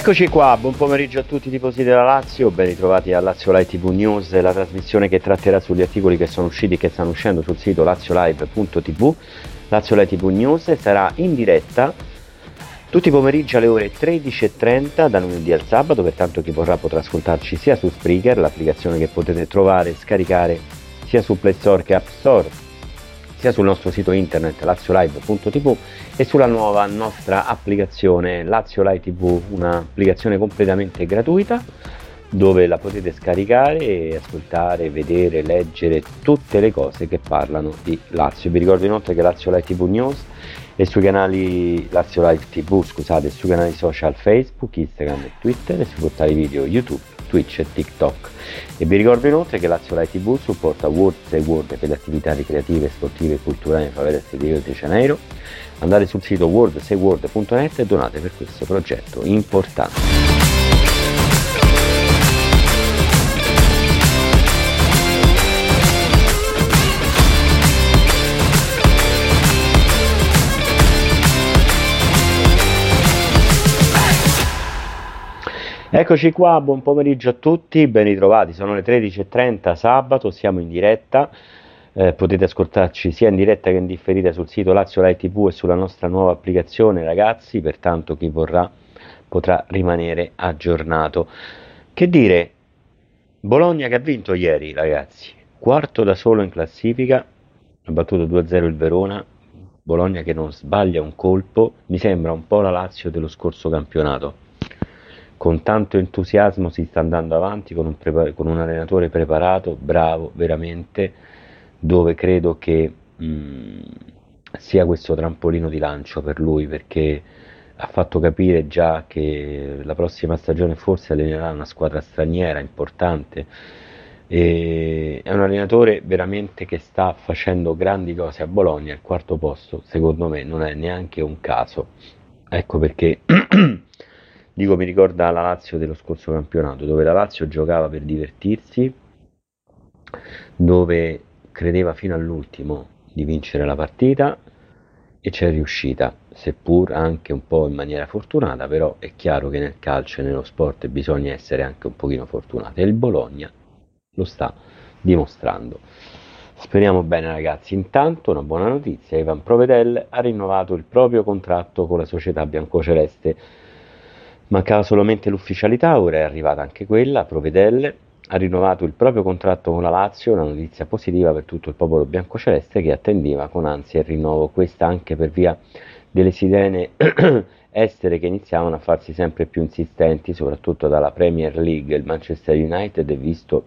Eccoci qua, buon pomeriggio a tutti i tifosi della Lazio, ben ritrovati a Lazio Live TV News, la trasmissione che tratterà sugli articoli che sono usciti e che stanno uscendo sul sito laziolive.tv. Lazio Live TV News sarà in diretta tutti i pomeriggi alle ore 13.30 da lunedì al sabato, pertanto chi vorrà potrà ascoltarci sia su Spreaker, l'applicazione che potete trovare e scaricare sia su Play Store che App Store sia sul nostro sito internet laziolive.tv e sulla nuova nostra applicazione Lazio Live TV, un'applicazione completamente gratuita dove la potete scaricare e ascoltare, vedere, leggere tutte le cose che parlano di Lazio. Vi ricordo inoltre che Lazio Live TV News è sui canali Lazio Live TV, scusate, sui canali social Facebook, Instagram e Twitter e sui portali video YouTube, Twitch e TikTok. E vi ricordo inoltre che Lazio Live TV supporta World Say World per le attività ricreative, sportive e culturali in favore del Rio de Janeiro. Andate sul sito worldsayworld.net e donate per questo progetto importante. Eccoci qua, buon pomeriggio a tutti, ben ritrovati, sono le 13.30 sabato, siamo in diretta, eh, potete ascoltarci sia in diretta che in differita sul sito Lazio Live TV e sulla nostra nuova applicazione ragazzi, pertanto chi vorrà potrà rimanere aggiornato. Che dire, Bologna che ha vinto ieri ragazzi, quarto da solo in classifica, ha battuto 2-0 il Verona, Bologna che non sbaglia un colpo, mi sembra un po' la Lazio dello scorso campionato con tanto entusiasmo si sta andando avanti con un, prepa- con un allenatore preparato, bravo veramente, dove credo che mh, sia questo trampolino di lancio per lui perché ha fatto capire già che la prossima stagione forse allenerà una squadra straniera importante. E è un allenatore veramente che sta facendo grandi cose a Bologna, il quarto posto secondo me non è neanche un caso. Ecco perché Dico, mi ricorda la Lazio dello scorso campionato, dove la Lazio giocava per divertirsi, dove credeva fino all'ultimo di vincere la partita e c'è riuscita, seppur anche un po' in maniera fortunata, però è chiaro che nel calcio e nello sport bisogna essere anche un pochino fortunati e il Bologna lo sta dimostrando. Speriamo bene ragazzi, intanto una buona notizia, Ivan Provedel ha rinnovato il proprio contratto con la società biancoceleste Mancava solamente l'ufficialità, ora è arrivata anche quella, Provedelle ha rinnovato il proprio contratto con la Lazio, una notizia positiva per tutto il popolo biancoceleste che attendeva con ansia il rinnovo, questa anche per via delle sirene estere che iniziavano a farsi sempre più insistenti, soprattutto dalla Premier League. Il Manchester United, visto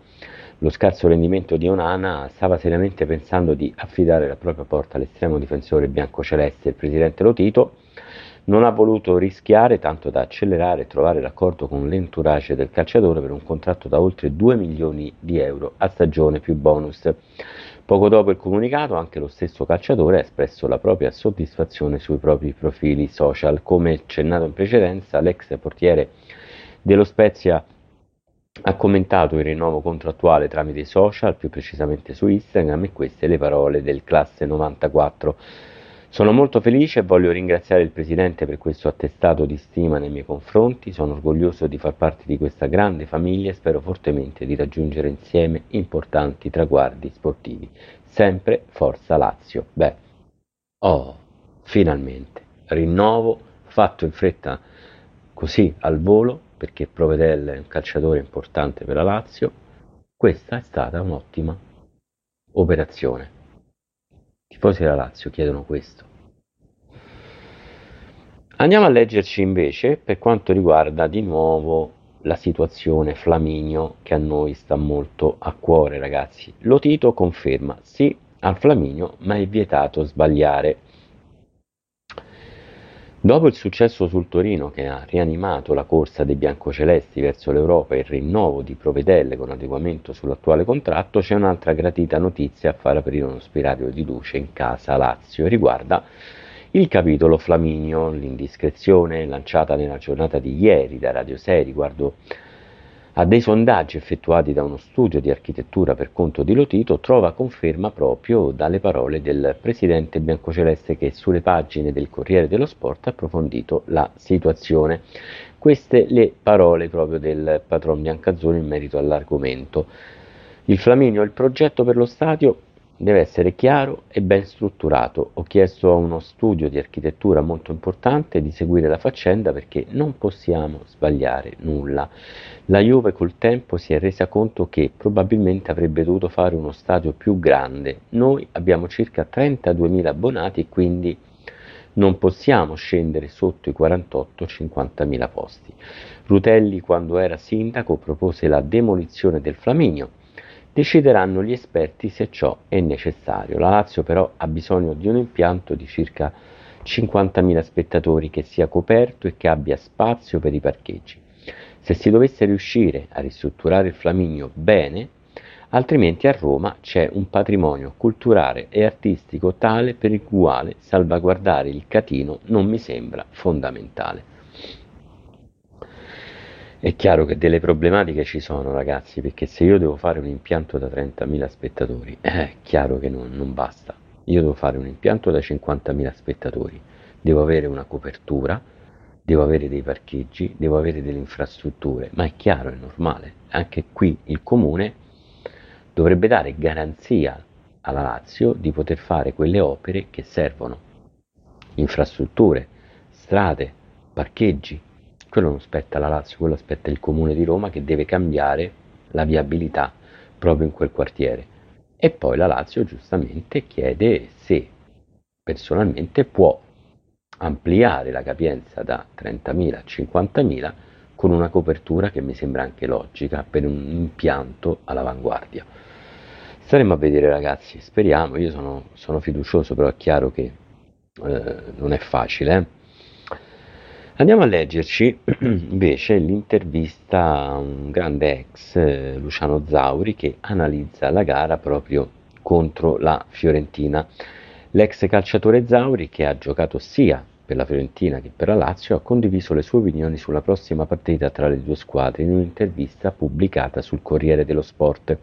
lo scarso rendimento di Onana, stava seriamente pensando di affidare la propria porta all'estremo difensore biancoceleste, il presidente Lotito, non ha voluto rischiare tanto da accelerare e trovare l'accordo con l'entourage del calciatore per un contratto da oltre 2 milioni di euro a stagione più bonus. Poco dopo il comunicato anche lo stesso calciatore ha espresso la propria soddisfazione sui propri profili social. Come accennato in precedenza, l'ex portiere dello Spezia ha commentato il rinnovo contrattuale tramite social, più precisamente su Instagram, e queste le parole del classe 94 Sono molto felice e voglio ringraziare il Presidente per questo attestato di stima nei miei confronti, sono orgoglioso di far parte di questa grande famiglia e spero fortemente di raggiungere insieme importanti traguardi sportivi. Sempre Forza Lazio. Beh, oh, finalmente, rinnovo fatto in fretta così al volo, perché Provedel è un calciatore importante per la Lazio, questa è stata un'ottima operazione. I tifosi della Lazio chiedono questo. Andiamo a leggerci invece per quanto riguarda di nuovo la situazione Flaminio che a noi sta molto a cuore ragazzi. Lo Tito conferma sì al Flaminio ma è vietato sbagliare. Dopo il successo sul Torino che ha rianimato la corsa dei biancocelesti verso l'Europa e il rinnovo di Provedelle con adeguamento sull'attuale contratto, c'è un'altra gratita notizia a far aprire uno spiraglio di luce in casa Lazio e riguarda il capitolo Flaminio, l'indiscrezione lanciata nella giornata di ieri da Radio 6 riguardo a dei sondaggi effettuati da uno studio di architettura per conto di Lotito trova conferma proprio dalle parole del presidente biancoceleste che sulle pagine del Corriere dello Sport ha approfondito la situazione. Queste le parole proprio del patron biancazzone in merito all'argomento. Il Flaminio, il progetto per lo stadio deve essere chiaro e ben strutturato. Ho chiesto a uno studio di architettura molto importante di seguire la faccenda perché non possiamo sbagliare nulla. La Juve col tempo si è resa conto che probabilmente avrebbe dovuto fare uno stadio più grande. Noi abbiamo circa 32.000 abbonati e quindi non possiamo scendere sotto i 48-50.000 posti. Rutelli, quando era sindaco, propose la demolizione del Flaminio Decideranno gli esperti se ciò è necessario. La Lazio però ha bisogno di un impianto di circa 50.000 spettatori che sia coperto e che abbia spazio per i parcheggi. Se si dovesse riuscire a ristrutturare il Flaminio bene, altrimenti a Roma c'è un patrimonio culturale e artistico tale per il quale salvaguardare il catino non mi sembra fondamentale. È chiaro che delle problematiche ci sono ragazzi, perché se io devo fare un impianto da 30.000 spettatori, è chiaro che non, non basta. Io devo fare un impianto da 50.000 spettatori, devo avere una copertura, devo avere dei parcheggi, devo avere delle infrastrutture, ma è chiaro, è normale. Anche qui il comune dovrebbe dare garanzia alla Lazio di poter fare quelle opere che servono. Infrastrutture, strade, parcheggi, quello non spetta alla Lazio, quello aspetta il comune di Roma che deve cambiare la viabilità proprio in quel quartiere. E poi la Lazio giustamente chiede se personalmente può ampliare la capienza da 30.000 a 50.000 con una copertura che mi sembra anche logica per un impianto all'avanguardia. Staremo a vedere ragazzi, speriamo, io sono, sono fiducioso, però è chiaro che eh, non è facile. Eh? Andiamo a leggerci invece l'intervista a un grande ex, eh, Luciano Zauri, che analizza la gara proprio contro la Fiorentina. L'ex calciatore Zauri, che ha giocato sia per la Fiorentina che per la Lazio, ha condiviso le sue opinioni sulla prossima partita tra le due squadre in un'intervista pubblicata sul Corriere dello Sport.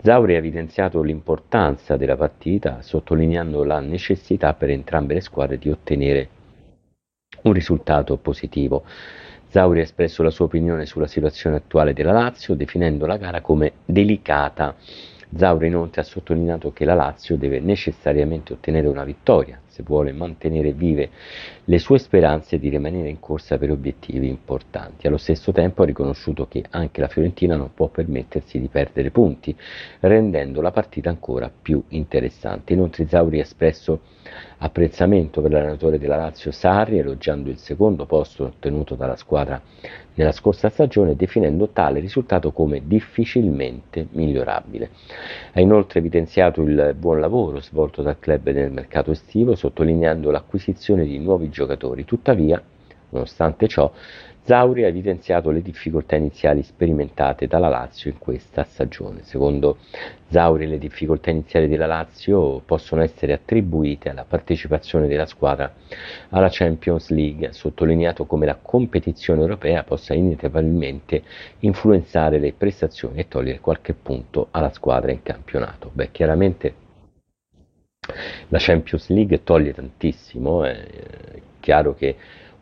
Zauri ha evidenziato l'importanza della partita, sottolineando la necessità per entrambe le squadre di ottenere un risultato positivo. Zauri ha espresso la sua opinione sulla situazione attuale della Lazio, definendo la gara come delicata. Zauri inoltre ha sottolineato che la Lazio deve necessariamente ottenere una vittoria se vuole mantenere vive le sue speranze di rimanere in corsa per obiettivi importanti. Allo stesso tempo ha riconosciuto che anche la Fiorentina non può permettersi di perdere punti, rendendo la partita ancora più interessante. Inoltre Zauri ha espresso apprezzamento per l'allenatore della Lazio Sarri, elogiando il secondo posto ottenuto dalla squadra nella scorsa stagione, definendo tale risultato come difficilmente migliorabile. Ha inoltre evidenziato il buon lavoro svolto dal club nel mercato estivo, sottolineando l'acquisizione di nuovi giocatori. Tuttavia, nonostante ciò, Zauri ha evidenziato le difficoltà iniziali sperimentate dalla Lazio in questa stagione. Secondo Zauri le difficoltà iniziali della Lazio possono essere attribuite alla partecipazione della squadra alla Champions League, sottolineato come la competizione europea possa inevitabilmente influenzare le prestazioni e togliere qualche punto alla squadra in campionato. Beh, chiaramente La Champions League toglie tantissimo, è chiaro che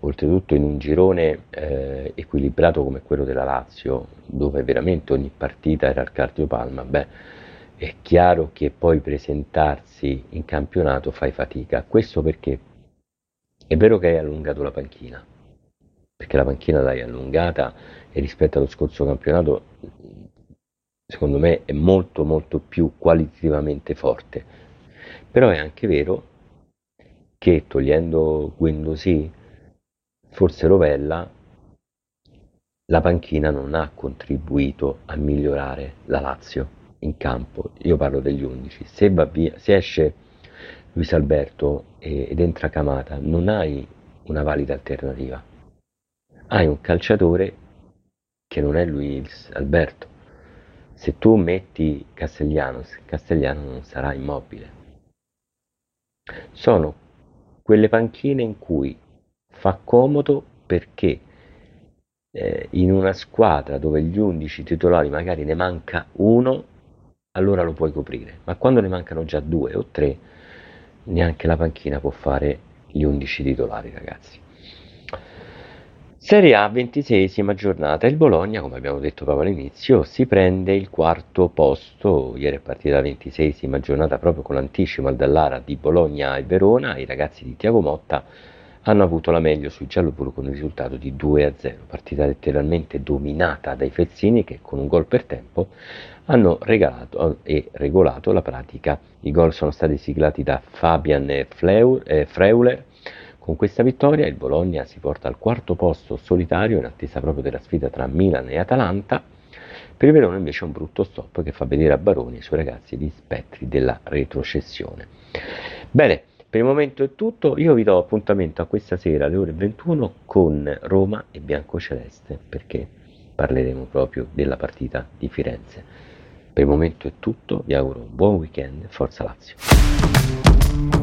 oltretutto in un girone eh, equilibrato come quello della Lazio, dove veramente ogni partita era il cardiopalma, beh, è chiaro che poi presentarsi in campionato fai fatica. Questo perché è vero che hai allungato la panchina, perché la panchina l'hai allungata e rispetto allo scorso campionato secondo me è molto molto più qualitativamente forte. Però è anche vero che togliendo Guendouzi, forse Rovella, la panchina non ha contribuito a migliorare la Lazio in campo, io parlo degli 11, se, va via, se esce Luis Alberto ed entra Camata, non hai una valida alternativa. Hai un calciatore che non è Luis Alberto. Se tu metti Castellanos, Castellano non sarà immobile. Sono quelle panchine in cui fa comodo perché eh, in una squadra dove gli 11 titolari magari ne manca uno, allora lo puoi coprire, ma quando ne mancano già due o tre, neanche la panchina può fare gli 11 titolari, ragazzi. Serie A, ventiseiesima giornata. Il Bologna, come abbiamo detto proprio all'inizio, si prende il quarto posto. Ieri è partita la ventiseiesima giornata proprio con l'anticipo al Dallara di Bologna e Verona. I ragazzi di Tiago Motta hanno avuto la meglio sui gialloblu con il risultato di 2 a 0. Partita letteralmente dominata dai Fezzini che con un gol per tempo hanno regalato e regolato la pratica. I gol sono stati siglati da Fabian e Freuler con questa vittoria il Bologna si porta al quarto posto solitario in attesa proprio della sfida tra Milan e Atalanta. Per il Verona invece è un brutto stop che fa vedere a Baroni e ai suoi ragazzi gli spettri della retrocessione. Bene, per il momento è tutto, io vi do appuntamento a questa sera alle ore 21 con Roma e Biancoceleste perché parleremo proprio della partita di Firenze. Per il momento è tutto, vi auguro un buon weekend, forza Lazio.